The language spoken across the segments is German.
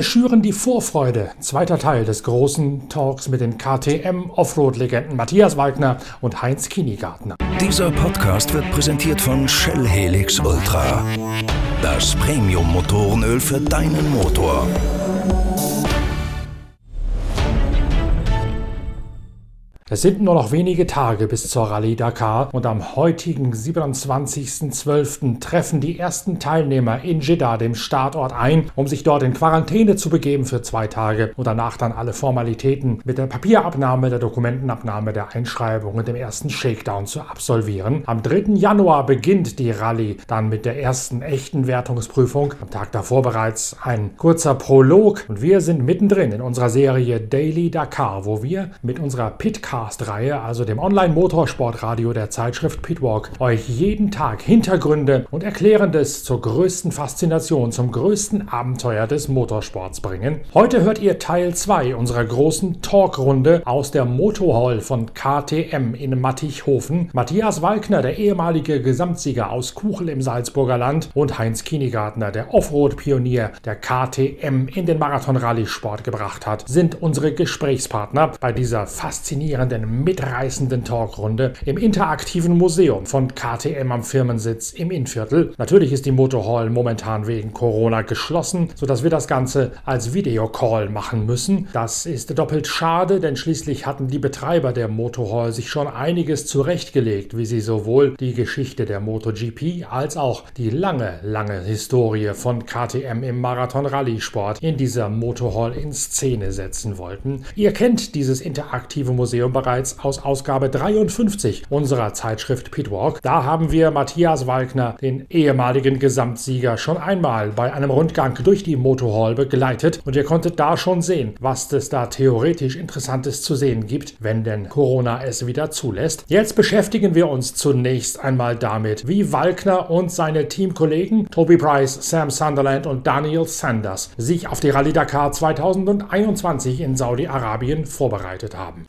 Wir schüren die Vorfreude. Zweiter Teil des großen Talks mit den KTM Offroad-Legenden Matthias Wagner und Heinz Kinigartner. Dieser Podcast wird präsentiert von Shell Helix Ultra. Das Premium-Motorenöl für deinen Motor. Es sind nur noch wenige Tage bis zur Rallye Dakar und am heutigen 27.12. treffen die ersten Teilnehmer in Jeddah, dem Startort, ein, um sich dort in Quarantäne zu begeben für zwei Tage und danach dann alle Formalitäten mit der Papierabnahme, der Dokumentenabnahme, der Einschreibung und dem ersten Shakedown zu absolvieren. Am 3. Januar beginnt die Rallye dann mit der ersten echten Wertungsprüfung. Am Tag davor bereits ein kurzer Prolog und wir sind mittendrin in unserer Serie Daily Dakar, wo wir mit unserer Pitcar Podcast-Reihe, also dem Online-Motorsportradio der Zeitschrift Pitwalk, euch jeden Tag Hintergründe und Erklärendes zur größten Faszination, zum größten Abenteuer des Motorsports bringen. Heute hört ihr Teil 2 unserer großen Talkrunde aus der Motorhall von KTM in Mattichhofen. Matthias Walkner, der ehemalige Gesamtsieger aus Kuchel im Salzburger Land und Heinz Kienigartner, der Offroad-Pionier der KTM in den Marathon-Rallye-Sport gebracht hat, sind unsere Gesprächspartner bei dieser faszinierenden spannenden, mitreißenden Talkrunde im interaktiven Museum von KTM am Firmensitz im Innviertel. Natürlich ist die Motorhall momentan wegen Corona geschlossen, sodass wir das Ganze als Videocall machen müssen. Das ist doppelt schade, denn schließlich hatten die Betreiber der Motorhall sich schon einiges zurechtgelegt, wie sie sowohl die Geschichte der MotoGP als auch die lange, lange Historie von KTM im Marathon-Rallye-Sport in dieser Motorhall in Szene setzen wollten. Ihr kennt dieses interaktive Museum bereits aus Ausgabe 53 unserer Zeitschrift Pitwalk. Da haben wir Matthias Walkner, den ehemaligen Gesamtsieger, schon einmal bei einem Rundgang durch die Motorhall begleitet und ihr konntet da schon sehen, was es da theoretisch Interessantes zu sehen gibt, wenn denn Corona es wieder zulässt. Jetzt beschäftigen wir uns zunächst einmal damit, wie Walkner und seine Teamkollegen Toby Price, Sam Sunderland und Daniel Sanders sich auf die Rallye Dakar 2021 in Saudi-Arabien vorbereitet haben.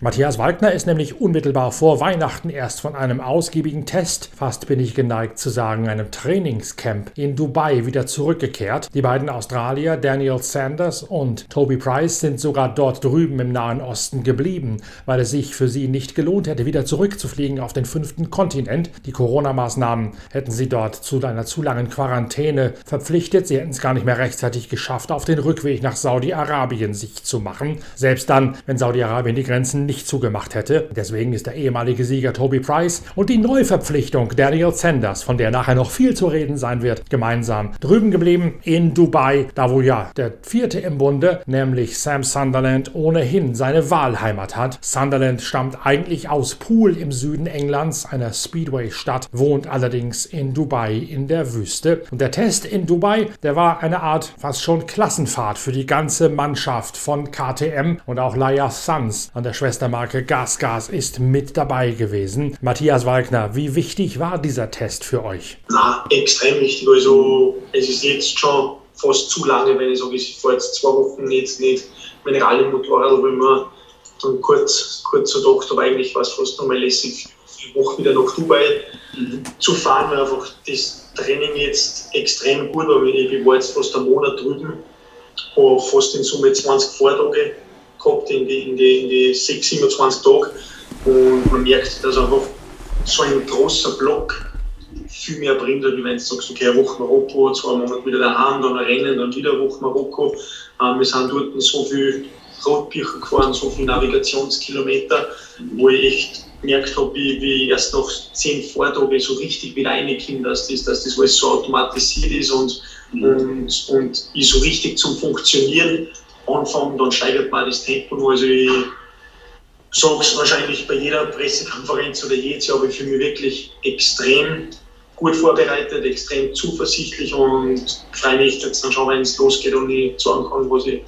Matthias Wagner ist nämlich unmittelbar vor Weihnachten erst von einem ausgiebigen Test, fast bin ich geneigt zu sagen, einem Trainingscamp in Dubai wieder zurückgekehrt. Die beiden Australier Daniel Sanders und Toby Price sind sogar dort drüben im Nahen Osten geblieben, weil es sich für sie nicht gelohnt hätte, wieder zurückzufliegen auf den fünften Kontinent. Die Corona-Maßnahmen hätten sie dort zu einer zu langen Quarantäne verpflichtet. Sie hätten es gar nicht mehr rechtzeitig geschafft, auf den Rückweg nach Saudi-Arabien sich zu machen. Selbst dann, wenn Saudi-Arabien die Grenzen nicht zugemacht hätte. Deswegen ist der ehemalige Sieger Toby Price und die Neuverpflichtung Daniel Sanders, von der nachher noch viel zu reden sein wird, gemeinsam drüben geblieben in Dubai, da wo ja der vierte im Bunde, nämlich Sam Sunderland, ohnehin seine Wahlheimat hat. Sunderland stammt eigentlich aus Poole im Süden Englands, einer Speedway-Stadt, wohnt allerdings in Dubai in der Wüste. Und der Test in Dubai, der war eine Art fast schon Klassenfahrt für die ganze Mannschaft von KTM und auch Laia Sons an der Schwester Schwestermarke GasGas ist mit dabei gewesen. Matthias Wagner, wie wichtig war dieser Test für euch? Na, extrem wichtig. Also es ist jetzt schon fast zu lange, wenn ich sage, ich fahre jetzt zwei Wochen jetzt nicht Mineralmotorrad, wo ich mir dann kurz, kurz so gedacht habe, eigentlich war es fast nochmal lässig, die Woche wieder nach Dubai zu fahren, weil einfach das Training jetzt extrem gut war. Ich war jetzt fast einen Monat drüben, habe fast in Summe 20 Vortage gehabt in die, in die, in die 6, 27 Tage. Und man merkt, dass einfach so ein großer Block viel mehr bringt, als wenn du sagst, okay, eine Woche Marokko, zwei Monate wieder daheim, dann ein Rennen, dann wieder eine Woche Marokko. Ähm, wir sind dort so viel Rotbücher gefahren, so viele Navigationskilometer, wo ich echt gemerkt habe, wie, wie erst nach zehn Vortagen so richtig wieder reinkomme, dass das, dass das alles so automatisiert ist und, und, und ich so richtig zum Funktionieren anfangen, dann steigert man das Tempo. Also ich sage es wahrscheinlich bei jeder Pressekonferenz oder jedes Jahr, aber ich fühle mich wirklich extrem gut vorbereitet, extrem zuversichtlich und freue mich jetzt dann schon, wenn es losgeht und ich sagen kann, was ich,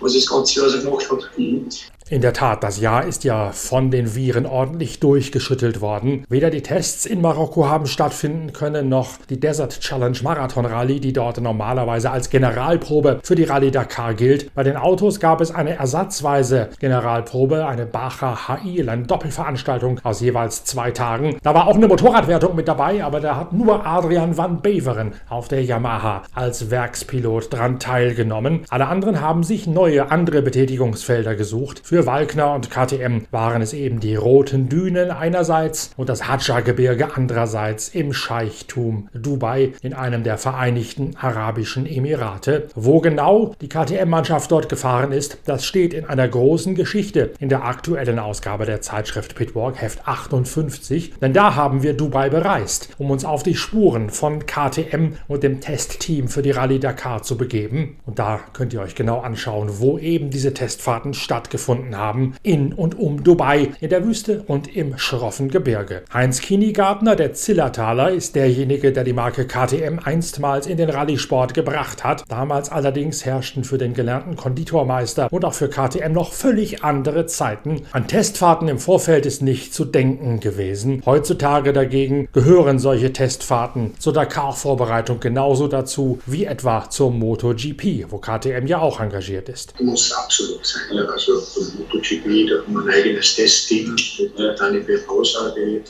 was das ganze Jahr so gemacht habe. Mhm. In der Tat, das Jahr ist ja von den Viren ordentlich durchgeschüttelt worden. Weder die Tests in Marokko haben stattfinden können, noch die Desert Challenge Marathon Rallye, die dort normalerweise als Generalprobe für die Rallye Dakar gilt. Bei den Autos gab es eine ersatzweise Generalprobe, eine Bacher HI, eine Doppelveranstaltung aus jeweils zwei Tagen. Da war auch eine Motorradwertung mit dabei, aber da hat nur Adrian van Beveren auf der Yamaha als Werkspilot dran teilgenommen. Alle anderen haben sich neue andere Betätigungsfelder gesucht. Für Walkner und KTM waren es eben die roten Dünen einerseits und das Hadja-Gebirge andererseits im Scheichtum Dubai in einem der Vereinigten Arabischen Emirate. Wo genau die KTM-Mannschaft dort gefahren ist, das steht in einer großen Geschichte in der aktuellen Ausgabe der Zeitschrift Pitwalk Heft 58, denn da haben wir Dubai bereist, um uns auf die Spuren von KTM und dem Testteam für die Rallye Dakar zu begeben. Und da könnt ihr euch genau anschauen, wo eben diese Testfahrten stattgefunden haben, in und um Dubai, in der Wüste und im schroffen Gebirge. Heinz Kinigartner, der Zillertaler, ist derjenige, der die Marke KTM einstmals in den Rallye-Sport gebracht hat. Damals allerdings herrschten für den gelernten Konditormeister und auch für KTM noch völlig andere Zeiten. An Testfahrten im Vorfeld ist nicht zu denken gewesen. Heutzutage dagegen gehören solche Testfahrten zur Dakar-Vorbereitung genauso dazu wie etwa zur MotoGP, wo KTM ja auch engagiert ist. Muss absolut sein. Also MotoGP, da haben wir ein eigenes Testteam mit ja. Dani Berrosa, die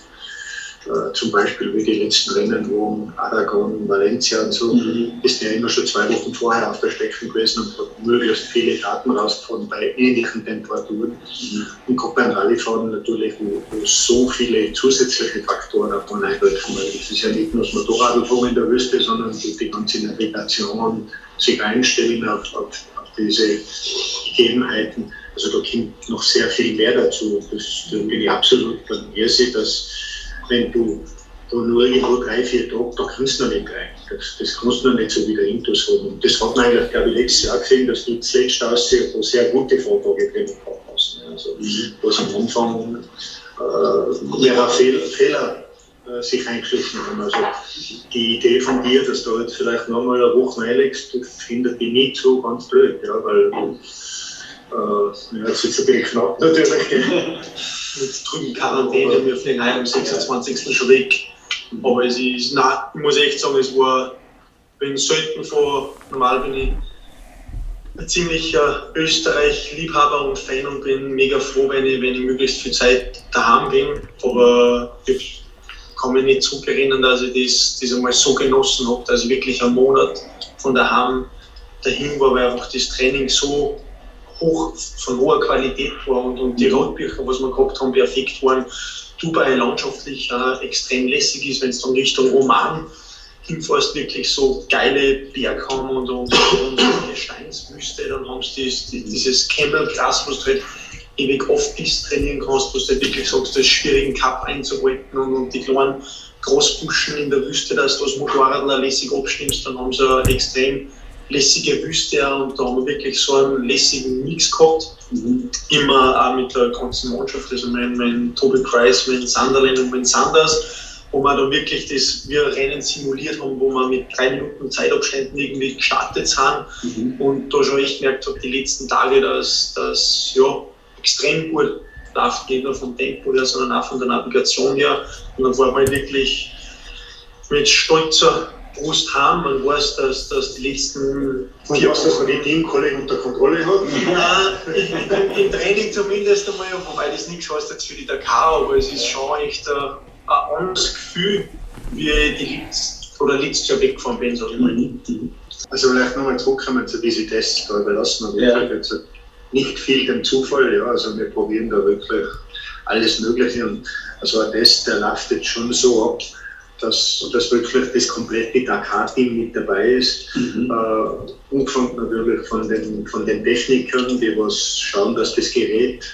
äh, zum Beispiel wie die letzten Rennen, wo Aragon, Valencia und so, mhm. ist ja immer schon zwei Wochen vorher auf der Strecke gewesen und hat möglichst viele Daten rausgefahren bei ähnlichen Temperaturen. Mhm. Und gerade beim Rallyefahren natürlich, wo, wo, so viele zusätzliche Faktoren auf man einwirken. Weil es ist ja nicht nur das Motorradfahren in der Wüste, sondern die, die ganze Navigation, sich einstellen auf, auf, auf diese Gegebenheiten. Also da kommt noch sehr viel mehr dazu. Das, da bin ich absolut bei mir, dass wenn du da nur irgendwo drei, vier Tage, da kannst du noch nicht rein. Das, das kannst du noch nicht so wieder Intus haben. Und das hat man eigentlich, glaube ich, letztes Jahr gesehen, dass du zuletzt aussehst, wo sehr gute Vortage drin gehabt hast. Also, mhm. was am Anfang äh, mehr Fehl, Fehler äh, sich eingeschlichen haben. Also, die Idee von dir, dass du jetzt vielleicht nochmal eine Woche reinlegst, finde ich nicht so ganz blöd, ja, weil äh, ja, jetzt ist ein bisschen knapp natürlich. mit drüben Quarantäne. Wir fliegen heute am 26. schon weg. Aber es ist, nein, ich muss echt sagen, es war, bin selten vor, normal bin ich ein ziemlicher Österreich-Liebhaber und Fan und bin mega froh, wenn ich, wenn ich möglichst viel Zeit daheim bin. Aber ich kann mich nicht zurückerinnern, dass ich das, das einmal so genossen habe, dass ich wirklich einen Monat von daheim dahin war, weil einfach das Training so hoch, von hoher Qualität war und, und die Rotbücher, was wir gehabt haben, perfekt waren. Dubai landschaftlich äh, extrem lässig ist, wenn es dann Richtung Oman hinfährst, wirklich so geile Berg haben und, und, und eine Steinswüste, dann haben sie dies, dieses Camel-Gras, was du halt ewig oft bis trainieren kannst, wo du halt wirklich sagst, das ist schwierig, einen Cup einzuhalten und, und die kleinen Großbuschen in der Wüste, dass du das Motorrad lässig abstimmst, dann haben sie extrem lässige Wüste und da haben wir wirklich so einen lässigen Mix gehabt. Mhm. Immer auch mit der ganzen Mannschaft, also mein, mein Toby Price, mein Sunderland und mein Sanders, wo wir da wirklich das wir Rennen simuliert haben, wo wir mit drei Minuten Zeitabständen irgendwie gestartet sind mhm. und da schon echt gemerkt habe, die letzten Tage, dass das ja, extrem gut läuft, nicht nur vom Tempo her, sondern auch von der Navigation her. Und dann war man wirklich mit stolzer Brust haben. Man weiß, dass, dass die letzten vier Wochen... dass man die Teamkollegen unter Kontrolle hat? Nein, im, Training zumindest einmal, wobei das nichts heißt jetzt für die Dakar, aber es ist schon echt ein, ein anderes Gefühl, wie die Litz, oder Jahr weggefahren bin, sag ich mal. Mhm. Also vielleicht nochmal zurückkommen zu diesen Tests, da überlassen wir ja. jetzt nicht viel dem Zufall, ja, also wir probieren da wirklich alles Mögliche und also ein Test, der läuft jetzt schon so ab, dass, dass wirklich das komplette Dakar-Team mit dabei ist. Mhm. Äh, umgefangen natürlich von den, von den Technikern, die was schauen, dass das Gerät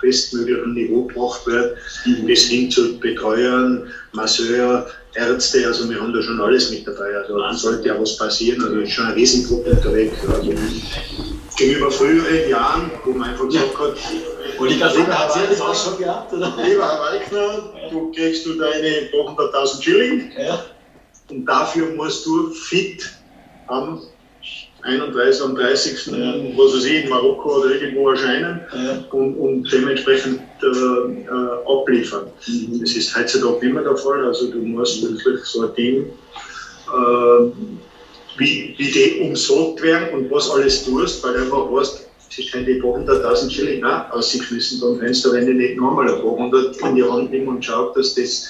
bestmöglichen Niveau gebracht wird, mhm. bis hin zu Betreuern, Masseur, Ärzte, also wir haben da schon alles mit dabei. Also sollte ja was passieren, also ist schon eine Riesengruppe unterwegs. Also, gegenüber früheren Jahren, wo man einfach gesagt hat, und ich glaube, hat sie das auch schon gehabt, oder? Lieber Herr Walkner, du kriegst du deine 200.000 Schilling ja. und dafür musst du fit am 31, am 30. Ja. was weiß ich, in Marokko oder irgendwo erscheinen ja. und, und, dementsprechend äh, äh, abliefern. Mhm. Das ist heutzutage immer der Fall. Also du musst wirklich so ein Team, äh, wie, wie die umsorgt werden und was alles tust, weil du einfach weißt, sie können die paar hunderttausend Schilling auch ausgeschmissen beim Fenster, wenn ich nicht nochmal ein paar hundert in die Hand nehme und schaue, dass das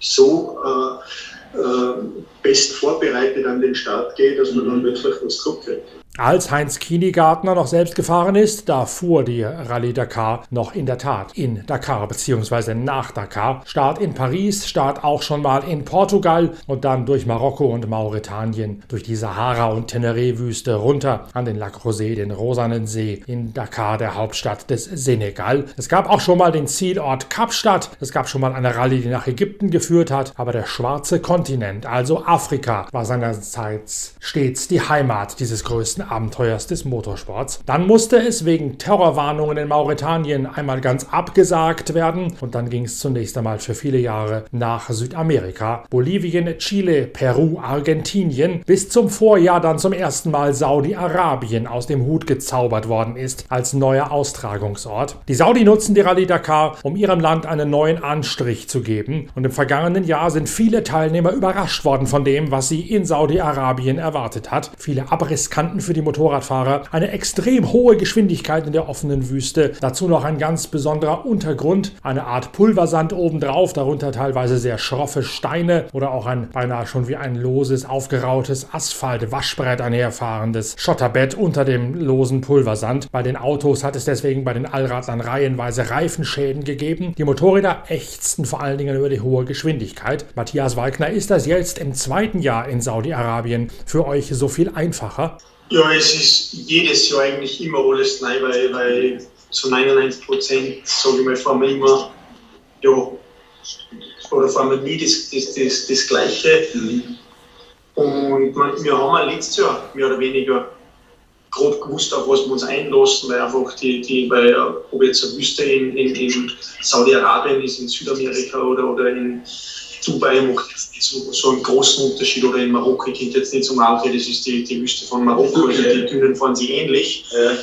so äh, äh, best vorbereitet an den Start geht, dass man dann wirklich was zurückkriegt. Als Heinz Kienigartner noch selbst gefahren ist, da fuhr die Rallye Dakar noch in der Tat in Dakar bzw. nach Dakar. Start in Paris, Start auch schon mal in Portugal und dann durch Marokko und Mauretanien, durch die Sahara- und Teneré-Wüste runter an den Lac Rosé, den Rosanen See, in Dakar, der Hauptstadt des Senegal. Es gab auch schon mal den Zielort Kapstadt, es gab schon mal eine Rallye, die nach Ägypten geführt hat, aber der schwarze Kontinent, also Afrika, war seinerseits stets die Heimat dieses größten Abenteuers des Motorsports. Dann musste es wegen Terrorwarnungen in Mauretanien einmal ganz abgesagt werden und dann ging es zunächst einmal für viele Jahre nach Südamerika, Bolivien, Chile, Peru, Argentinien, bis zum Vorjahr dann zum ersten Mal Saudi-Arabien aus dem Hut gezaubert worden ist als neuer Austragungsort. Die Saudi nutzen die Rallye Dakar, um ihrem Land einen neuen Anstrich zu geben und im vergangenen Jahr sind viele Teilnehmer überrascht worden von dem, was sie in Saudi-Arabien erwartet hat. Viele Abrisskanten für für die Motorradfahrer, eine extrem hohe Geschwindigkeit in der offenen Wüste, dazu noch ein ganz besonderer Untergrund, eine Art Pulversand obendrauf, darunter teilweise sehr schroffe Steine oder auch ein beinahe schon wie ein loses, aufgerautes Asphalt-Waschbrett einherfahrendes Schotterbett unter dem losen Pulversand. Bei den Autos hat es deswegen bei den Allradlern reihenweise Reifenschäden gegeben. Die Motorräder ächzten vor allen Dingen über die hohe Geschwindigkeit. Matthias Wagner, ist das jetzt im zweiten Jahr in Saudi-Arabien für euch so viel einfacher? Ja, es ist jedes Jahr eigentlich immer alles neu, weil, weil zu 99 Prozent, sage ich mal, fahren wir immer, ja, oder fahren wir nie das, das, das, das Gleiche. Mhm. Und man, wir haben auch letztes Jahr mehr oder weniger grob gewusst, auf was wir uns einlassen, weil einfach die, die weil, ob jetzt eine Wüste in, in, in Saudi-Arabien ist, in Südamerika oder, oder in Dubai macht jetzt nicht so, so einen großen Unterschied oder in Marokko, ich könnte jetzt nicht so mal, okay, das ist die, die Wüste von Marokko, also die Dünen fahren sie ähnlich. Ja.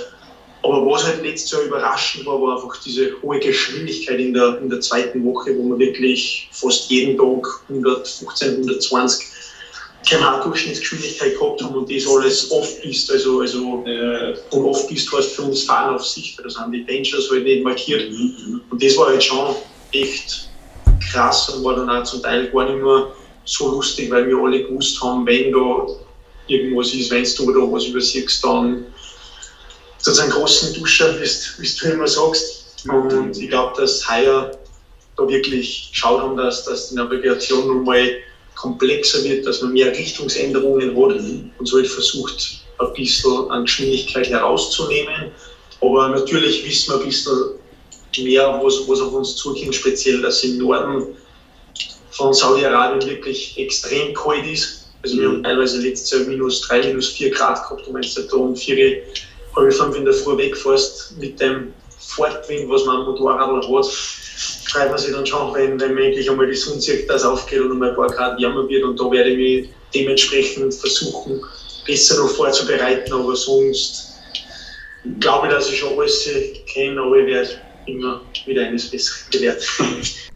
Aber was halt letztes Jahr überraschend war, war einfach diese hohe Geschwindigkeit in der, in der zweiten Woche, wo man wirklich fast jeden Tag 115, 120 km Durchschnittsgeschwindigkeit gehabt haben und das alles off-pist, also, also äh, und off-pist heißt für uns Fahren auf Sicht, weil das haben die Dangers halt nicht markiert. Mhm. Und das war halt schon echt krass und war dann auch zum Teil gar nicht mehr so lustig, weil wir alle gewusst haben, wenn da irgendwas ist, wenn du da was übersiehst, dann ist einen großen Duscher, wie du immer sagst. Und ich glaube, dass heuer da wirklich geschaut haben, dass, dass die Navigation nochmal komplexer wird, dass man mehr Richtungsänderungen hat und so halt versucht, ein bisschen an Geschwindigkeit herauszunehmen. Aber natürlich wissen wir ein bisschen mehr, was, was auf uns zukommt, speziell, dass im Norden von Saudi-Arabien wirklich extrem kalt ist. Also wir haben teilweise letztes Jahr minus 3, minus 4 Grad gehabt und wenn du da um 4, halb 5 in der Früh wegfährst mit dem Fortwind, was man am Motorrad hat, freut man sich dann schon, wenn, wenn man endlich einmal die Sonne sieht, dass aufgeht und um ein paar Grad wärmer wird. Und da werde ich mich dementsprechend versuchen, besser noch vorzubereiten, aber sonst glaube ich, dass ich schon alles kenne, aber ich werde immer wieder eines Besseren gelehrt.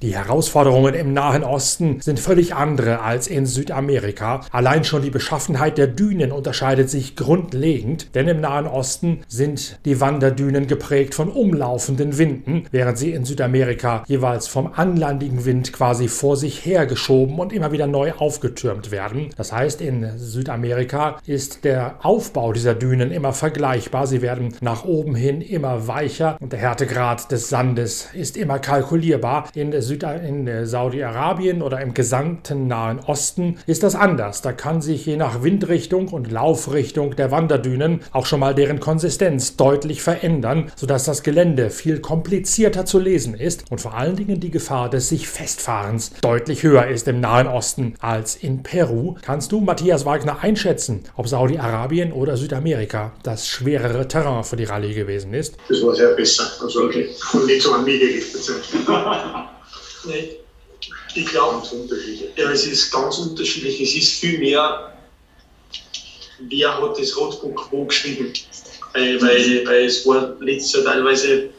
Die Herausforderungen im Nahen Osten sind völlig andere als in Südamerika. Allein schon die Beschaffenheit der Dünen unterscheidet sich grundlegend, denn im Nahen Osten sind die Wanderdünen geprägt von umlaufenden Winden, während sie in Südamerika jeweils vom anlandigen Wind quasi vor sich hergeschoben und immer wieder neu aufgetürmt werden. Das heißt, in Südamerika ist der Aufbau dieser Dünen immer vergleichbar. Sie werden nach oben hin immer weicher und der Härtegrad des Sandes ist immer kalkulierbar. In in Saudi-Arabien oder im gesamten Nahen Osten ist das anders. Da kann sich je nach Windrichtung und Laufrichtung der Wanderdünen auch schon mal deren Konsistenz deutlich verändern, sodass das Gelände viel komplizierter zu lesen ist und vor allen Dingen die Gefahr des sich Festfahrens deutlich höher ist im Nahen Osten als in Peru. Kannst du, Matthias Wagner, einschätzen, ob Saudi-Arabien oder Südamerika das schwerere Terrain für die Rallye gewesen ist? Das war sehr besser. Also okay. Nicht so an mich gerichtet. Nee. Ich glaube, ja, es ist ganz unterschiedlich. Es ist viel mehr wer hat das Roadbook wo geschrieben. Weil, weil, weil es war letztes Jahr teilweise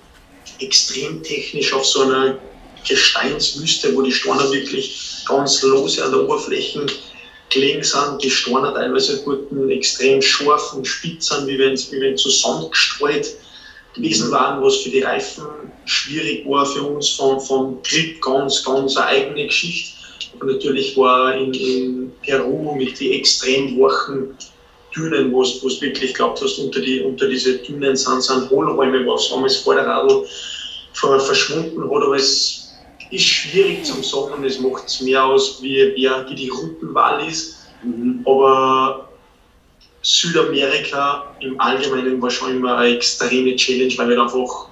extrem technisch auf so einer Gesteinswüste, wo die Steine wirklich ganz lose an der Oberfläche gelegen sind. Die Steine teilweise guten, extrem scharfen Spitzen, wie wenn wie wenn zu Sand gestreut gewesen waren, was für die Reifen schwierig war für uns von, von Grip ganz, ganz eine eigene Geschichte. Aber natürlich war in, in Peru mit den extrem wachen Dünen, wo du wirklich glaubt hast, unter, die, unter diese Dünen sind, sind Hohlräume, was damals vor der Radl verschwunden hat, aber es ist schwierig zu sagen, es macht es mehr aus, wie, wie, wie die Routenwahl ist. Mhm. Aber Südamerika im Allgemeinen war schon immer eine extreme Challenge, weil wir einfach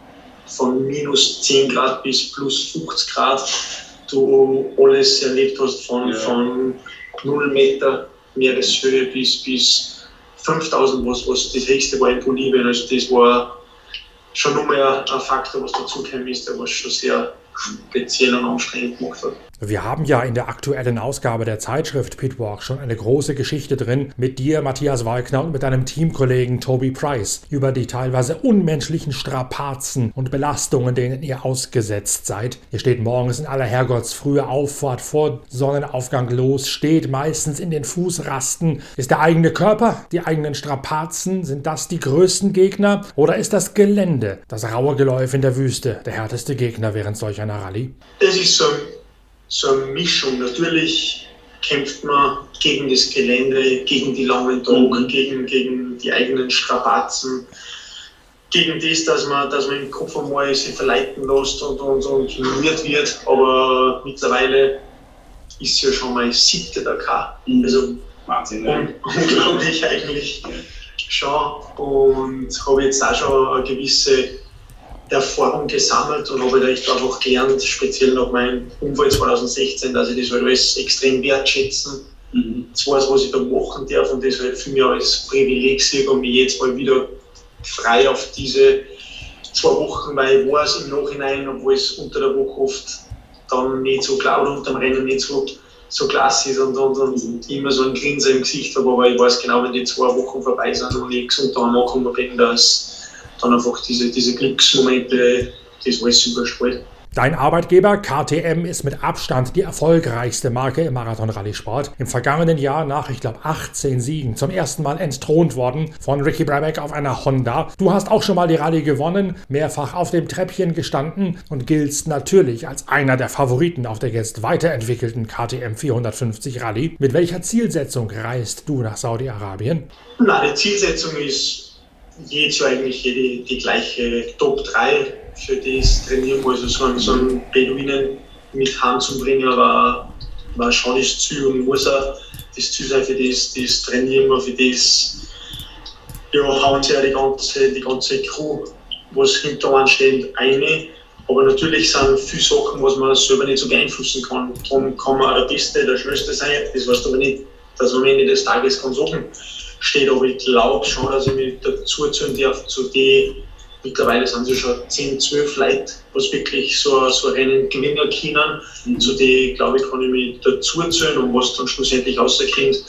von minus 10 Grad bis plus 50 Grad du alles erlebt hast, von, ja. von 0 Meter Meereshöhe bis, bis 5000, was, was das höchste war in Bolivien. Also das war schon nochmal ein Faktor, was dazu gekommen ist, der was schon sehr speziell und anstrengend gemacht hat. Wir haben ja in der aktuellen Ausgabe der Zeitschrift Pitwalk schon eine große Geschichte drin mit dir, Matthias Walkner, und mit deinem Teamkollegen Toby Price über die teilweise unmenschlichen Strapazen und Belastungen, denen ihr ausgesetzt seid. Ihr steht morgens in aller Herrgottsfrühe auf, fahrt vor Sonnenaufgang los, steht meistens in den Fußrasten. Ist der eigene Körper, die eigenen Strapazen, sind das die größten Gegner? Oder ist das Gelände, das raue Geläuf in der Wüste, der härteste Gegner während solch einer Rallye? Es ist so so eine Mischung. Natürlich kämpft man gegen das Gelände, gegen die langen Tage, mhm. gegen, gegen die eigenen Strapazen, gegen das, dass man, dass man im Kopf einmal sich verleiten lässt und, und, und ignoriert wird. Aber mittlerweile ist ja schon mal siebte Dakar. Mhm. Also Wahnsinn, un unglaublich eigentlich schon. Und habe jetzt auch schon eine gewisse Erfahrung gesammelt und habe echt einfach gelernt, speziell nach meinem Unfall 2016, dass ich das halt alles extrem wertschätzen. Mhm. Das weiß, was ich da machen darf und das halt für mich als Privileg sehe und mich jetzt mal wieder frei auf diese zwei Wochen, weil ich weiß im Nachhinein, obwohl es unter der Woche oft dann nicht so klar oder unter dem Rennen nicht so, so klasse ist und, und, und immer so ein Grinser im Gesicht habe, aber ich weiß genau, wenn die zwei Wochen vorbei sind und ich gesund daheim angekommen bin, dass dann einfach diese, diese Glücksmomente, das alles überstrahlt. Dein Arbeitgeber KTM ist mit Abstand die erfolgreichste Marke im Marathon-Rallye-Sport. Im vergangenen Jahr nach, ich glaube, 18 Siegen zum ersten Mal entthront worden von Ricky Brabeck auf einer Honda. Du hast auch schon mal die Rallye gewonnen, mehrfach auf dem Treppchen gestanden und giltst natürlich als einer der Favoriten auf der jetzt weiterentwickelten KTM 450 Rallye. Mit welcher Zielsetzung reist du nach Saudi-Arabien? Na, die Zielsetzung ist jedes eigentlich die, die gleiche Top 3 für das Trainieren, also so einen, so einen Beduinen mit heimzubringen, war, war schon das Ziel und muss auch das Ziel sein für das, das Trainieren, für das ja, hauen sie ja die ganze, die ganze Crew, was hinter uns steht, eine. Aber natürlich sind viele Sachen, was man selber nicht so beeinflussen kann. Darum kann man auch der Beste, der Schnellste sein. Das heißt aber nicht, dass man am Ende des Tages kann sagen, steht, aber ich glaube schon, dass ich mich dazu zählen darf, zu den, mittlerweile sind sie schon 10, 12 Leute, was wirklich so, so Rennen gewinnen können. Mhm. Zu denen, glaube ich, kann ich mich dazu zählen und was dann schlussendlich rauskommt,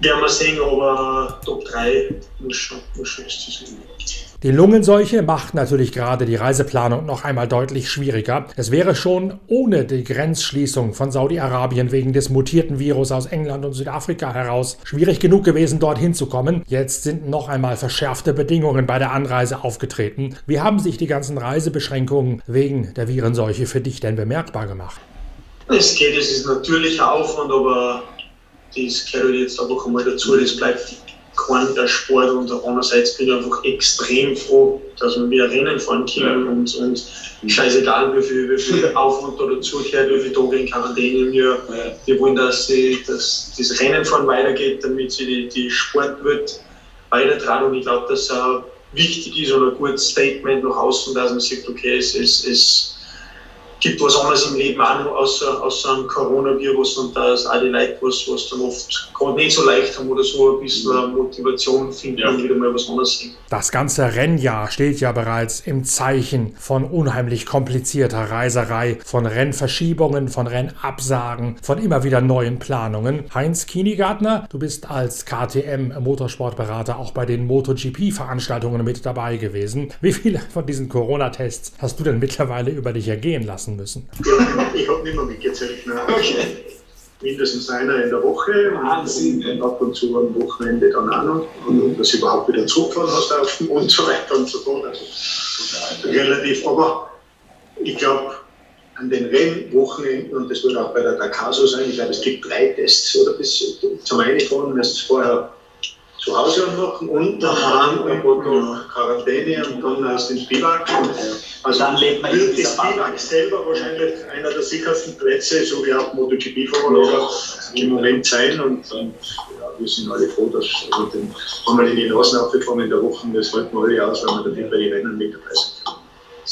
werden wir sehen, aber Top 3 muss schon, muss schon das sein. Die Lungenseuche macht natürlich gerade die Reiseplanung noch einmal deutlich schwieriger. Es wäre schon ohne die Grenzschließung von Saudi-Arabien wegen des mutierten Virus aus England und Südafrika heraus schwierig genug gewesen, dorthin zu kommen. Jetzt sind noch einmal verschärfte Bedingungen bei der Anreise aufgetreten. Wie haben sich die ganzen Reisebeschränkungen wegen der Virenseuche für dich denn bemerkbar gemacht? Es geht, es ist natürlich Aufwand, aber das gehört jetzt einfach einmal dazu. Das bleibt kein der Sport und andererseits bin ich einfach extrem froh, dass wir wieder Rennen fahren können und, und scheißegal, wie viel, wie viel Aufwand da dazugehört, wie viele Tage in Quarantäne wir, wir wollen, dass, sie, dass das Rennen fahren weitergeht, damit sie die, die Sportwelt weitertragen und ich glaube, dass es auch wichtig ist und ein gutes Statement nach außen, dass man sagt, okay, es, es gibt was anderes im Leben auch noch außer, außer einem Coronavirus und da ist auch die Leute, was, was dann oft gerade nicht so leicht haben oder so ein bisschen Motivation finden ja. und wieder mal was anderes sehen. Das ganze Rennjahr steht ja bereits im Zeichen von unheimlich komplizierter Reiserei, von Rennverschiebungen, von Rennabsagen, von immer wieder neuen Planungen. Heinz Kienigartner, du bist als KTM-Motorsportberater auch bei den MotoGP-Veranstaltungen mit dabei gewesen. Wie viele von diesen Corona-Tests hast du denn mittlerweile über dich ergehen lassen müssen? ich habe nicht mehr mitgezählt. Okay. Mindestens einer in der Woche Wahnsinn, und, und ab und zu am Wochenende dann auch noch. Und dass überhaupt wieder zurückfahren hast auf und so weiter und so fort. Also, relativ, aber ich glaube, an den Rennwochenenden, und das wird auch bei der Dakar so sein, ich glaube, es gibt drei Tests oder bis zum Einfahren, wirst du vorher zu Hause machen und daheim noch Quarantäne und dann aus dem Biwak. Also dann lebt man wird das Biwak selber wahrscheinlich einer der sichersten Plätze, so wie auch MotoGP-Fahrer im Moment sein. Und, und ja, wir sind alle froh, dass also den, haben wir in die Nasen aufgekommen in der Woche, das halten wir alle aus, weil wir dann bei den Rennen mit dabei sind.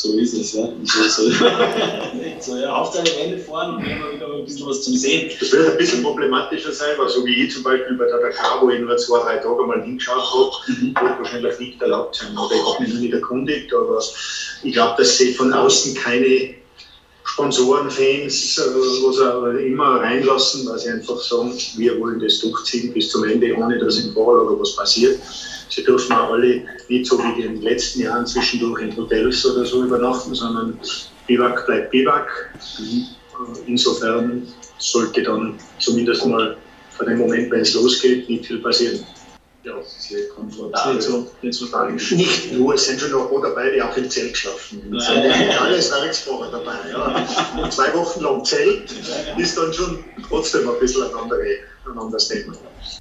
So ist es, ja. So, so. so ja, Hauptsache Rennen fahren und immer wieder ein bisschen was zum Sehen. Das wird ein bisschen problematischer sein, weil so wie ich zum Beispiel bei der Dakar, wo ich nur zwei, drei Tage mal hingeschaut habe, mhm. wird wahrscheinlich nicht erlaubt sein. Oder ich habe mich noch nicht erkundigt, aber ich glaube, dass sie von außen keine Sponsoren, Fans, äh, was auch immer reinlassen, weil sie einfach sagen, wir wollen das durchziehen bis zum Ende, ohne dass im Vorlager was passiert. Sie dürfen auch alle nicht so wie in den letzten Jahren zwischendurch in Hotels oder so übernachten, sondern Biwak bleibt Biwak. Mhm. Insofern sollte dann zumindest mal von dem Moment, wenn es losgeht, nicht viel passieren. Ja, sehr komfortabel. Nicht so, nicht so tragisch. Nicht nur, es sind schon noch dabei, die auch im Zelt geschlafen. Es sind alles Werksfahrer dabei. Ja. Zwei Wochen lang Zelt ist dann schon trotzdem ein bisschen ein andere ein anderes Thema.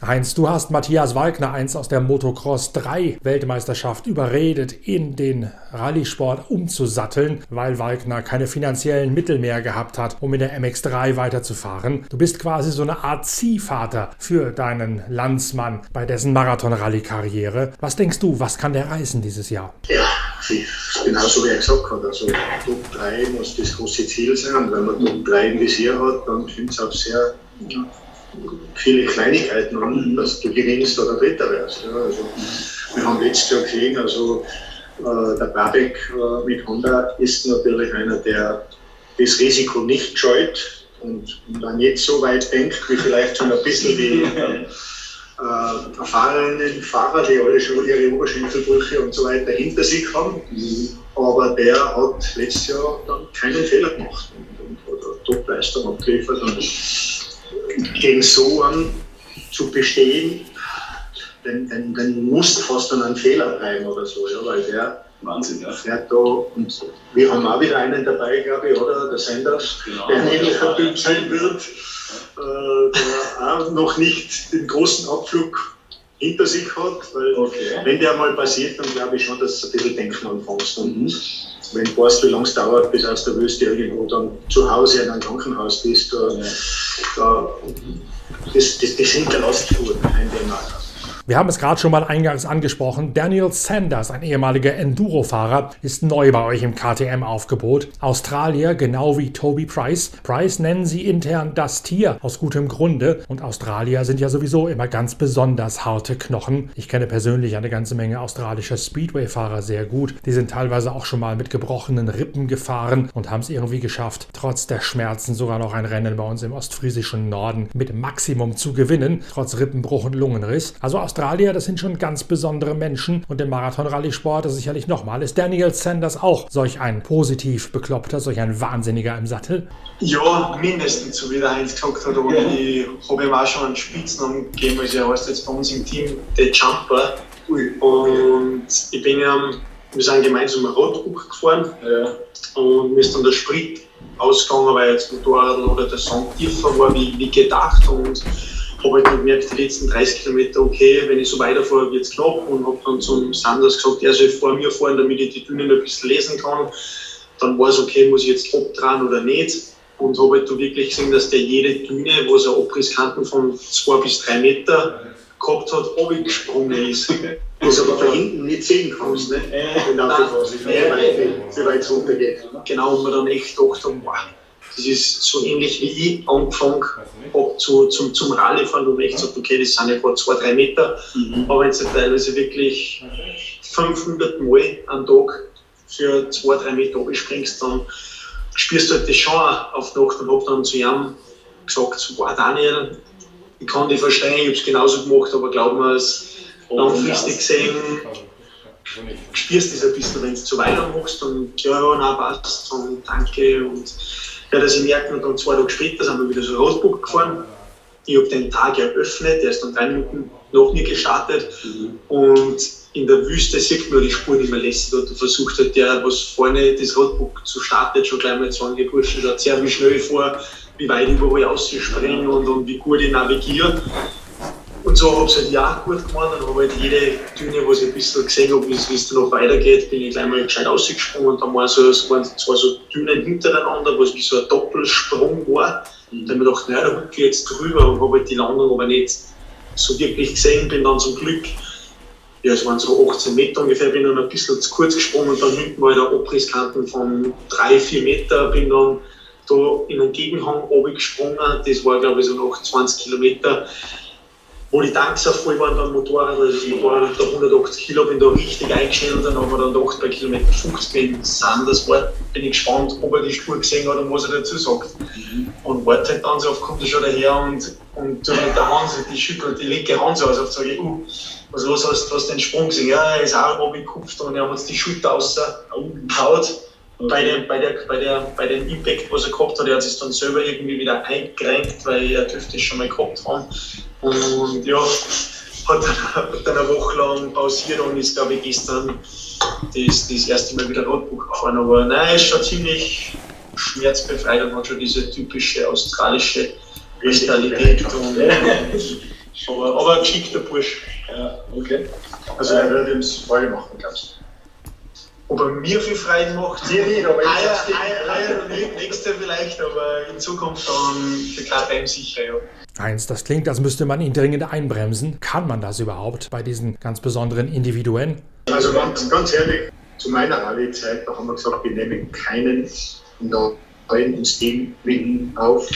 Heinz, du hast Matthias Wagner eins aus der Motocross 3 Weltmeisterschaft überredet, in den Rallye-Sport umzusatteln, weil Wagner keine finanziellen Mittel mehr gehabt hat, um in der MX3 weiterzufahren. Du bist quasi so eine Art Ziehvater für deinen Landsmann bei dessen Marathon-Rallye-Karriere. Was denkst du, was kann der reißen dieses Jahr? Ja, genauso wie er gesagt hat. Also Top 3 muss das große Ziel sein. Wenn man Top 3 im Visier hat, dann ich es auch sehr viele Kleinigkeiten an, dass du gewinnst oder Dritter wärst. Ja, also, wir haben letztes Jahr gesehen, also äh, der Babek äh, mit Honda ist natürlich einer, der das Risiko nicht scheut und, und dann nicht so weit denkt, wie vielleicht schon ein bisschen die äh, erfahrenen Fahrer, die alle schon ihre Oberschenkelbrüche und so weiter hinter sich haben. Aber der hat letztes Jahr dann keinen Fehler gemacht und, und, oder Top-Leistung abgeliefert. Und, gegen so an zu bestehen, dann, dann, dann muss fast dann ein Fehler bleiben oder so, ja, weil der Wahnsinn, ja. fährt da und wir haben auch wieder einen dabei, glaube ich, oder? Der Sanders, genau. der ein ähnlicher Typ sein wird, äh, der auch noch nicht den großen Abflug hinter sich hat, weil okay. wenn der mal passiert, dann glaube ich schon, dass du ein bisschen denken anfängst. Und mhm. wenn du weißt, wie lange es dauert, bis aus der Wüste irgendwo dann zu Hause in einem Krankenhaus bist, da, ja. da, das, das, das hinterlässt Spuren, ein Thema. Wir haben es gerade schon mal eingangs angesprochen. Daniel Sanders, ein ehemaliger Enduro-Fahrer, ist neu bei euch im KTM-Aufgebot. Australier, genau wie Toby Price. Price nennen sie intern das Tier, aus gutem Grunde. Und Australier sind ja sowieso immer ganz besonders harte Knochen. Ich kenne persönlich eine ganze Menge australischer Speedway-Fahrer sehr gut. Die sind teilweise auch schon mal mit gebrochenen Rippen gefahren und haben es irgendwie geschafft, trotz der Schmerzen sogar noch ein Rennen bei uns im ostfriesischen Norden mit Maximum zu gewinnen, trotz Rippenbruch und Lungenriss. Also Australier Australier, das sind schon ganz besondere Menschen und im Marathon-Rallye-Sport ist sicherlich nochmal. Ist Daniel Sanders auch solch ein positiv bekloppter, solch ein Wahnsinniger im Sattel? Ja, mindestens, so wie der Heinz gesagt hat. Aber ja. ich habe ihm auch schon einen Spitznamen gegeben, also er heißt jetzt bei uns im Team der Jumper. Ui. Und ich bin ja, wir sind gemeinsam ein Radbuch gefahren ja. und mir ist dann der Sprit ausgegangen, weil jetzt Motorrad oder der Sand tiefer war wie, wie gedacht. Und habe halt gemerkt, die letzten 30 Kilometer, okay, wenn ich so weiterfahre, wird es knapp und habe dann zum Sanders gesagt, er soll vor mir fahren, damit ich die Dünen ein bisschen lesen kann. Dann war es okay, muss ich jetzt abdrehen oder nicht. Und habe halt da wirklich gesehen, dass der jede Düne, wo so Abrisskanten von zwei bis drei Meter gehabt hat, abgesprungen ist. Was aber da hinten nicht sehen kannst, ne? Wenn der ist, wie weit, wie weit es runtergeht. Genau, und wir dann echt gedacht haben, wow, das ist so ähnlich wie ich angefangen habe zu, zum, zum Rallye-Fahren, wo man echt sagt, okay, das sind ja gerade zwei, drei Meter, aber wenn du teilweise wirklich 500 Mal am Tag für zwei, drei Meter abspringst, dann spürst du halt das schon auf die Nacht und habe dann zu ihm gesagt, wow, Daniel, ich kann dich verstehen, ich habe es genauso gemacht, aber glaub mir, es langfristig gesehen spürst du das ein bisschen, wenn du zu weit machst und ja, ja, nein, passt und danke und ja, das ich merke und dann zwei Tage später sind wir wieder so Rotbuch gefahren. Ich habe den Tag eröffnet, der ist dann drei Minuten noch nie gestartet. Und in der Wüste sieht man die Spur nicht mehr lässig und versucht halt der, was vorne das Radbook zu startet, schon gleich mal zu sagen, die Burschen schaut sehr wie schnell vor, wie weit ich überall ausspringen und, und wie gut ich navigiere. Und so habe ich es halt ja gut gemacht und habe halt jede Düne, was ich ein bisschen gesehen habe, wie es dann noch weitergeht, bin ich gleich mal gescheit ausgesprungen und dann waren so, es waren zwei so Dünen hintereinander, was wie so ein Doppelsprung war. Und dann habe ich gedacht, naja, da hüpfe ich jetzt drüber und habe halt die Landung aber nicht so wirklich gesehen, bin dann zum Glück, ja, es waren so 18 Meter ungefähr, bin dann ein bisschen zu kurz gesprungen und dann hinten war der Abrisskanten von 3, 4 Meter, bin dann da in einen Gegenhang gesprungen, das war glaube ich so noch 20 Kilometer wo die Tanks auf voll waren beim Motorrad, also das Motorrad hat da 180 Kilo, bin da richtig eingeschnellt und dann haben wir dann gedacht, bei Kilometer 50 bin sind das war, bin ich gespannt, ob er die Spur gesehen hat und was er dazu sagt. Und warte halt dann so oft kommt er schon daher und, und tut mit der Hand, die schüttelt die linke Hand so aus, auf sage ich, uh, was los hast, du hast den Sprung gesehen, ja, er ist auch runtergekupft und wir haben uns die Schulter rausgehaut. Bei, dem, bei, der, bei, der, bei dem Impact, was er gehabt hat, er hat sich dann selber irgendwie wieder eingerenkt, weil er dürfte es schon mal gehabt haben. Und ja, hat dann, eine Woche lang pausiert und ist, glaube ich, gestern das, das erste Mal wieder Radbuch gefahren. Aber nein, ist schon ziemlich schmerzbefreit und hat schon diese typische australische Mentalität. Und, aber, aber ein geschickter Bursch. Ja, okay. Also er würde ihm Freude machen, glaubst du? Ob er mir viel Freude macht, Dir nicht, aber ich Eier. Eier, Eier nicht, nächste vielleicht, aber in Zukunft dann er ihm sicher, ja. Eins, das klingt, als müsste man ihn dringend einbremsen. Kann man das überhaupt bei diesen ganz besonderen Individuen? Also ganz, ganz ehrlich, zu meiner Rallye-Zeit, da haben wir gesagt, wir nehmen keinen neuen mit auf,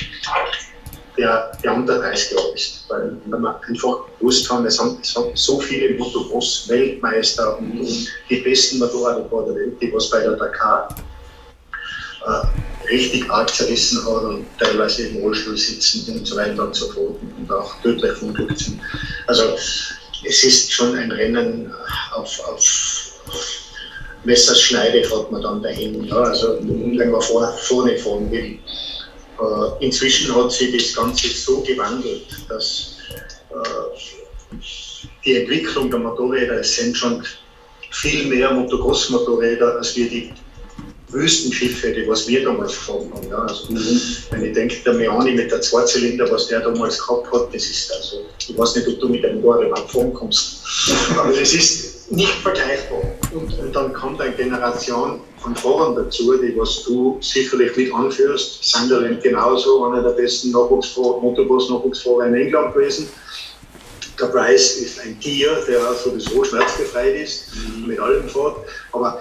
der, der unter 30 Jahre ist. Weil wir einfach gewusst haben, es haben, es haben so viele Motocross-Weltmeister und die besten Motorradfahrer der Welt, die was bei der Dakar äh, richtig arg zerrissen hat und teilweise im Rollstuhl sitzen und so weiter und so fort und auch tödlich verunglückt sind. Also es ist schon ein Rennen auf, auf Messerschneide fährt man dann dahin. Ja, also wenn man vor, vorne fahren will. Äh, inzwischen hat sich das Ganze so gewandelt, dass äh, die Entwicklung der Motorräder, es sind schon viel mehr Motocross-Motorräder, als wir die Wüstenschiffe, die was wir damals gefahren haben. Ja. Also, Wenn ich denke, der Meani mit der Zweizylinder, was der damals gehabt hat, das ist also, ich weiß nicht, ob du mit dem Motorrad überhaupt fahren kommst, aber das ist nicht vergleichbar. Und, und dann kommt eine Generation von Fahrern dazu, die was du sicherlich mit anführst. Sunderland genauso, einer der besten Nachwuchsfahrer, Motocross-Nachwuchsfahrer in England gewesen. Der Bryce ist ein Tier, der sowieso schmerzbefreit ist, mit allem fährt. Aber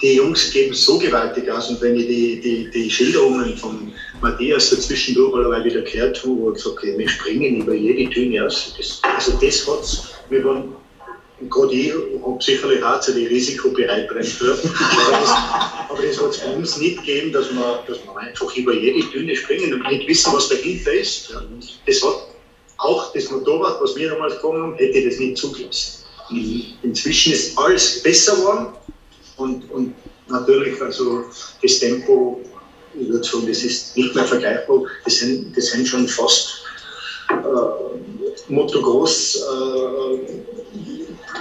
die Jungs geben so gewaltig aus und wenn ich die, die, die Schilderungen von Matthias dazwischendurch allerweil wieder gehört habe, wo er gesagt hat, wir springen über jede Düne aus. Das, also das hat's, wir waren, gerade ich habe sicherlich auch zu die risikobereit drin dürfen, aber das, aber das hat es bei uns nicht gegeben, dass wir, dass wir einfach über jede Düne springen und nicht wissen, was dahinter ist. Das hat auch das Motorrad, was wir damals gekommen haben, hätte das nicht zugelassen. Inzwischen ist alles besser geworden und, und natürlich also das Tempo, ich würde sagen, das ist nicht mehr vergleichbar. Das sind, das sind schon fast äh, Motocross, äh,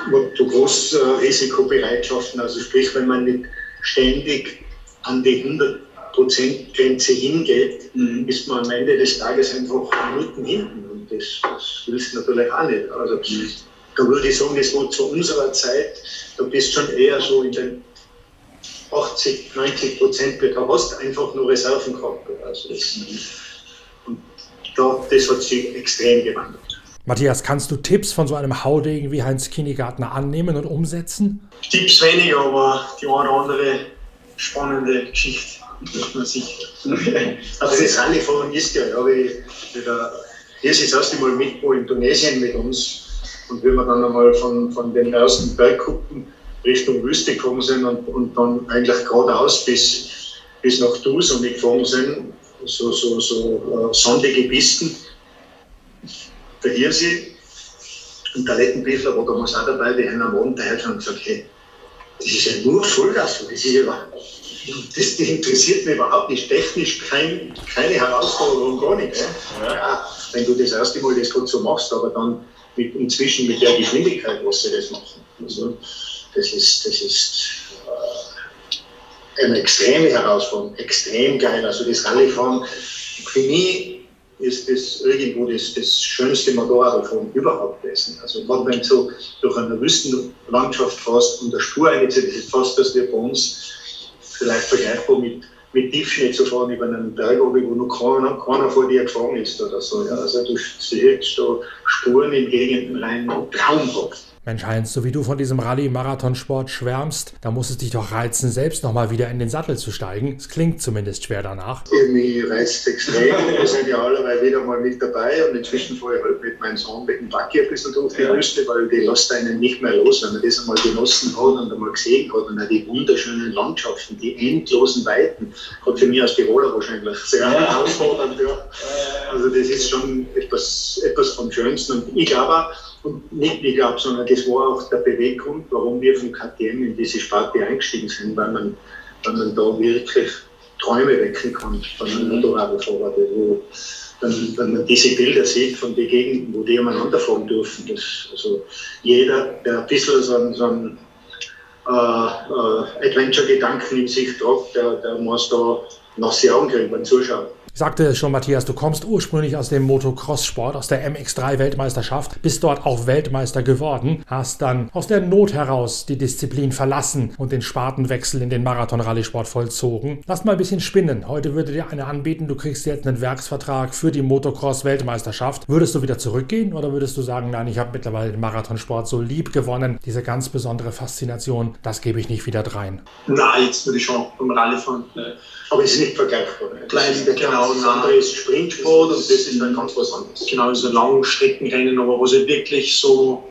Motocross äh, Risikobereitschaften. Also sprich, wenn man nicht ständig an die 100% Grenze hingeht, Mhm. ist man am Ende des Tages einfach Minuten hinten. Und das, das willst du natürlich auch nicht. Also, da würde ich sagen, das war zu unserer Zeit, da bist schon eher so in den 80, 90 Prozent, da hast du einfach nur Reserven gehabt. Also das, und da, das hat sich extrem gewandelt. Matthias, kannst du Tipps von so einem Haudegen wie Heinz Kinnegartner annehmen und umsetzen? Tipps weniger, aber die eine oder andere spannende Geschichte ist man sicher. also das Rallye-Fahren ist ja, wieder, hier ist das erste Mal mit in Tunesien mit uns und wenn wir dann einmal von, von den ersten Bergkuppen Richtung Wüste gekommen sind und, und dann eigentlich geradeaus bis, bis nach Dus gefahren sind, so, so, so uh, sandige Pisten. Der Hirsi und der Lettenbiffler war damals auch dabei, die haben am Abend daher schon gesagt, hey, das ist ja nur Vollgas, das das, interessiert mich überhaupt nicht. Technisch kein, keine Herausforderung, gar nichts. Ja. ja. wenn du das erste Mal das gerade so machst, aber dann mit, inzwischen mit der Geschwindigkeit, was sie das machen. Also, das ist, das ist äh, eine extreme Herausforderung, extrem geil. Also das Rallyefahren, für mich ist das irgendwo das, das schönste Motorradfahren überhaupt gewesen. Also gerade wenn du so durch eine Wüstenlandschaft fährst und der Spur einzieht, ist fast das wie bei uns, vielleicht vergleichbar mit, mit Tiefschnee zu fahren über einen Berg, wo noch keiner, keiner vor dir gefahren ist oder so. Ja. Also du siehst da Spuren in Gegenden rein, traumhaft. Mensch Heinz, so wie du von diesem Rallye-Marathonsport schwärmst, da muss es dich doch reizen, selbst nochmal wieder in den Sattel zu steigen. Es klingt zumindest schwer danach. Mich reizt es extrem. Wir sind ja alle wieder mal mit dabei und inzwischen fahre ich halt mit meinem Sohn mit dem Backe ein bisschen durch die Wüste, weil die lässt einen nicht mehr los, wenn man das einmal genossen hat und einmal gesehen hat und auch die wunderschönen Landschaften, die endlosen Weiten, hat für mich als Tiroler wahrscheinlich sehr ja. herausfordernd. Ja. Also das ist schon etwas, etwas vom Schönsten und ich glaube und nicht ich glaube, sondern das war auch der Beweggrund, warum wir von KTM in diese Sparte eingestiegen sind, weil man, weil man da wirklich Träume wecken kann von einem Motorradfahrer, wo wenn, man diese Bilder sieht von den Gegenden, wo die umeinander fahren dürfen. Das, also jeder, der ein bisschen so einen, so einen äh, äh, Adventure-Gedanken in sich tragt, der, der muss da nach Augen kriegen beim Zuschauen sagte schon Matthias, du kommst ursprünglich aus dem Motocross-Sport, aus der MX3-Weltmeisterschaft, bist dort auch Weltmeister geworden, hast dann aus der Not heraus die Disziplin verlassen und den Spartenwechsel in den Marathon-Rallye-Sport vollzogen. Lass mal ein bisschen spinnen. Heute würde dir eine anbieten, du kriegst jetzt einen Werksvertrag für die Motocross-Weltmeisterschaft. Würdest du wieder zurückgehen oder würdest du sagen, nein, ich habe mittlerweile den Marathonsport so lieb gewonnen, diese ganz besondere Faszination, das gebe ich nicht wieder drein? Nein, jetzt würde ich schon beim Rallye fahren. Aber es ist nicht vergleichbar. Gleich, genau, das andere ist Sprintsport und das ist dann ganz was anderes. Genau, so Langstreckenrennen, aber was ich wirklich so,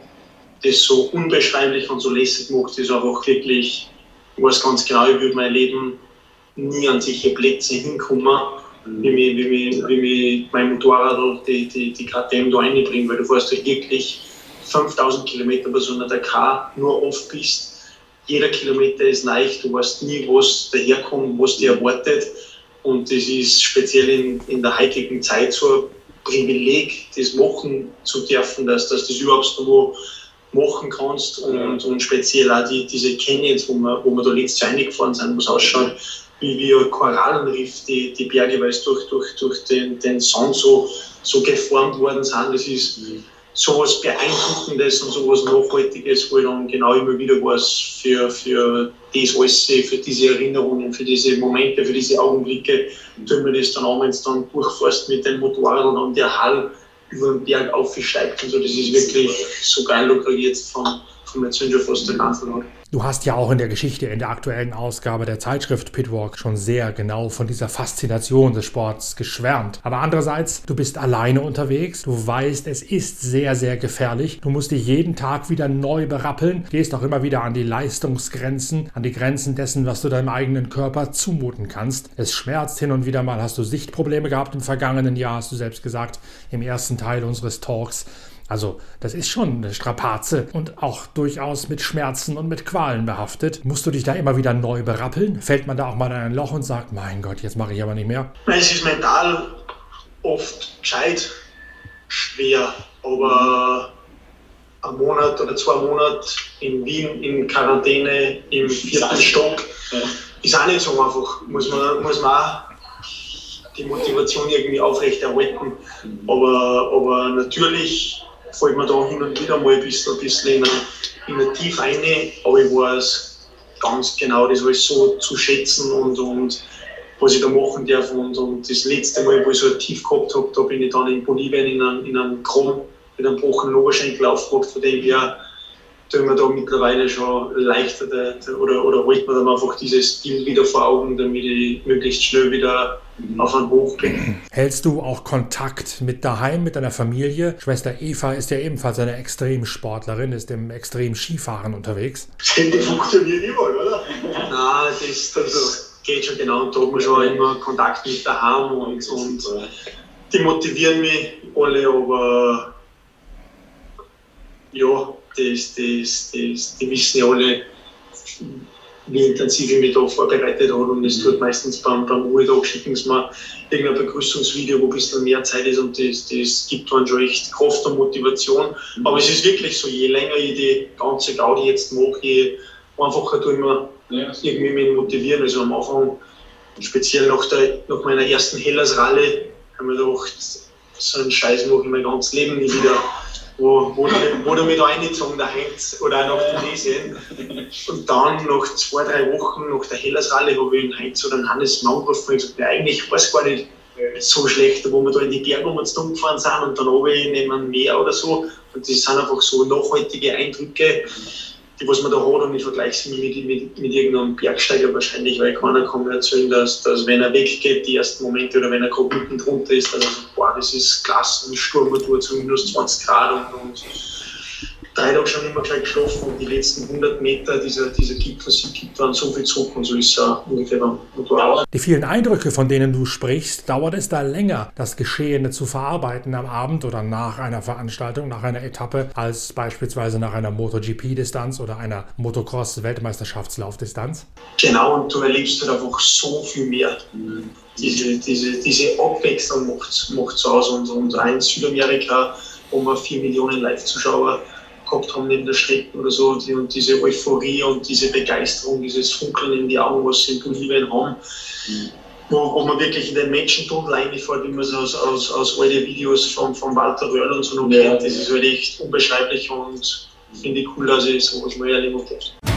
das so unbeschreiblich und so lässig macht, ist einfach wirklich, ich weiß ganz genau, ich würde mein Leben nie an solche Plätze hinkommen, mhm. wie, mich, wie, mich, wie mich mein Motorrad oder die, die, die KTM da reinbringen, weil du fährst halt wirklich 5000 Kilometer bei so einer Dakar nur oft bist jeder Kilometer ist leicht, du weißt nie, was daherkommt, was dir erwartet. Und das ist speziell in, in der heutigen Zeit so ein Privileg, das machen zu dürfen, dass, dass du das überhaupt so machen kannst. Und, und speziell auch die, diese Canyons, wo wir, wo wir da letztes Jahr reingefahren sind, was ausschaut wie, wie ein Korallenriff, die, die Berge, weil es durch, durch, durch den, den Sand so, so geformt worden sind. Das ist, mhm sowas Beeindruckendes und sowas Nachhaltiges, wo ich dann genau immer wieder was für, für das alles, für diese Erinnerungen, für diese Momente, für diese Augenblicke, tun wir das dann an, wenn es dann durchfährst mit dem Motorrad und der Hall über den Berg aufsteigt und so. Das ist wirklich so geil lokaliert von, fast der ganzen Tag. Du hast ja auch in der Geschichte, in der aktuellen Ausgabe der Zeitschrift Pitwalk schon sehr genau von dieser Faszination des Sports geschwärmt. Aber andererseits, du bist alleine unterwegs, du weißt, es ist sehr, sehr gefährlich. Du musst dich jeden Tag wieder neu berappeln, gehst auch immer wieder an die Leistungsgrenzen, an die Grenzen dessen, was du deinem eigenen Körper zumuten kannst. Es schmerzt hin und wieder mal, hast du Sichtprobleme gehabt im vergangenen Jahr, hast du selbst gesagt, im ersten Teil unseres Talks. Also, das ist schon eine Strapaze und auch durchaus mit Schmerzen und mit Qualen behaftet. Musst du dich da immer wieder neu berappeln? Fällt man da auch mal in ein Loch und sagt, mein Gott, jetzt mache ich aber nicht mehr? Es ist mental oft gescheit schwer, aber ein Monat oder zwei Monate in Wien in Quarantäne im vierten Stock ist auch nicht so einfach. Muss man, muss man auch die Motivation irgendwie aufrechterhalten. Aber, aber natürlich fällt mir da hin und wieder mal ein bisschen, ein bisschen in, ein, in ein Tief rein, aber ich weiß ganz genau, das alles so zu schätzen und, und was ich da machen darf. Und, und das letzte Mal, wo ich so ein Tief gehabt habe, da bin ich dann in Bolivien in einem, in einem Krom mit einem gebrochenen Oberschenkel aufgewacht, von dem her tun wir da mittlerweile schon leichter oder, oder holt man dann einfach dieses Bild wieder vor Augen, damit ich möglichst schnell wieder auf einen Hoch bin. Hältst du auch Kontakt mit daheim, mit deiner Familie? Schwester Eva ist ja ebenfalls eine Extremsportlerin, ist im Extrem-Skifahren unterwegs. Das funktioniert immer, oder? Nein, das, das geht schon genau. Und da hat man schon immer Kontakt mit daheim und, und die motivieren mich alle, aber ja, das, das, das, die wissen ja alle, wie intensiv ich mich da vorbereitet habe. Und es tut meistens beim, beim Ruhetag schicken sie mir irgendein Begrüßungsvideo, wo ein bisschen mehr Zeit ist und das, das gibt dann schon echt Kraft und Motivation. Aber es ist wirklich so, je länger ich die ganze Gaudi jetzt mache, je einfacher tue ich mir ja. irgendwie mich motivieren. Also am Anfang, speziell nach, der, nach meiner ersten Hellas-Ralle, habe ich mir gedacht, so einen Scheiß mache ich mein ganzes Leben nie wieder wo, wo, wo du mit eingezogen der Heinz oder nach Tunesien. Und dann nach zwei, drei Wochen nach der Hellersralle habe ich den Heinz oder den Hannes angerufen und gesagt, ja, eigentlich war es gar nicht so schlecht, wo wir da in die Berge um uns gefahren sind und dann habe ich neben einem Meer oder so. Und das sind einfach so nachhaltige Eindrücke die was man da hat und ich vergleiche sie mit, mit, mit irgendeinem Bergsteiger wahrscheinlich, weil keiner kann mir erzählen, dass, dass wenn er weggeht, die ersten Momente oder wenn er gerade mitten drunter ist, dass er sagt, boah, das ist klasse, ein zu minus 20 Grad und, und drei Tage schon immer gleich geschlafen und die letzten 100 Meter dieser, dieser Gipfelsieg waren so viel zurück und so ist es ungefähr dann Die vielen Eindrücke, von denen du sprichst, dauert es da länger, das Geschehene zu verarbeiten am Abend oder nach einer Veranstaltung, nach einer Etappe, als beispielsweise nach einer MotoGP-Distanz oder einer Motocross-Weltmeisterschaftslaufdistanz? Genau, und du erlebst halt einfach so viel mehr. Diese, diese, diese Abwechslung macht es aus und, und ein Südamerika, wo man vier Millionen Live-Zuschauer gehabt haben neben der Strecke oder so. Die, und diese Euphorie und diese Begeisterung, dieses Funkeln in die Augen, was sie in Bolivien haben. Mhm. Wo, wo, man wirklich in den Menschentunnel reinfällt, wie man es aus, aus, aus alten Videos von, von Walter Röhrl und so noch ja, kennt. Das ist halt echt unbeschreiblich und finde ich cool, dass ich sowas mal erleben durfte.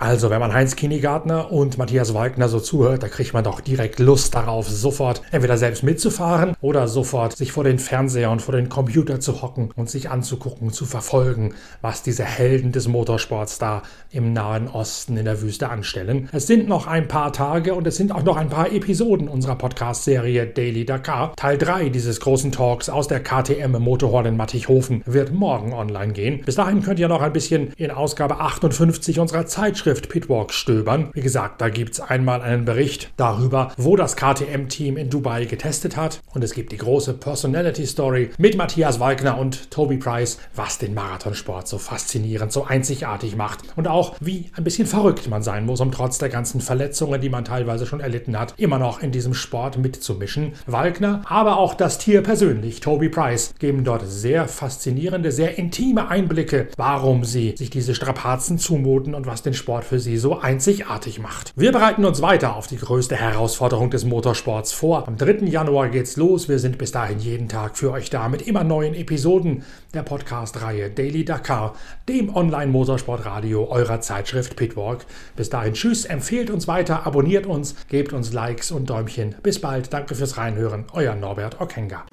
Also, wenn man Heinz Kinigartner und Matthias Wagner so zuhört, da kriegt man doch direkt Lust darauf, sofort entweder selbst mitzufahren oder sofort sich vor den Fernseher und vor den Computer zu hocken und sich anzugucken, zu verfolgen, was diese Helden des Motorsports da im Nahen Osten in der Wüste anstellen. Es sind noch ein paar Tage und es sind auch noch ein paar Episoden unserer Podcast-Serie Daily Dakar. Teil 3 dieses großen Talks aus der KTM Motorhorn in Mattighofen wird morgen online gehen. Bis dahin könnt ihr noch ein bisschen in Ausgabe 58 unserer Zeitschrift Zeitschrift Pitwalk stöbern. Wie gesagt, da gibt es einmal einen Bericht darüber, wo das KTM-Team in Dubai getestet hat. Und es gibt die große Personality Story mit Matthias Wagner und Toby Price, was den Marathonsport so faszinierend, so einzigartig macht. Und auch, wie ein bisschen verrückt man sein muss, um trotz der ganzen Verletzungen, die man teilweise schon erlitten hat, immer noch in diesem Sport mitzumischen. Wagner, aber auch das Tier persönlich, Toby Price, geben dort sehr faszinierende, sehr intime Einblicke, warum sie sich diese Strapazen zumuten und was den Sport Motorsport für sie so einzigartig macht. Wir bereiten uns weiter auf die größte Herausforderung des Motorsports vor. Am 3. Januar geht's los. Wir sind bis dahin jeden Tag für euch da mit immer neuen Episoden der Podcast-Reihe Daily Dakar, dem Online-Motorsportradio eurer Zeitschrift Pitwalk. Bis dahin tschüss, empfehlt uns weiter, abonniert uns, gebt uns Likes und Däumchen. Bis bald, danke fürs Reinhören, euer Norbert Okenga.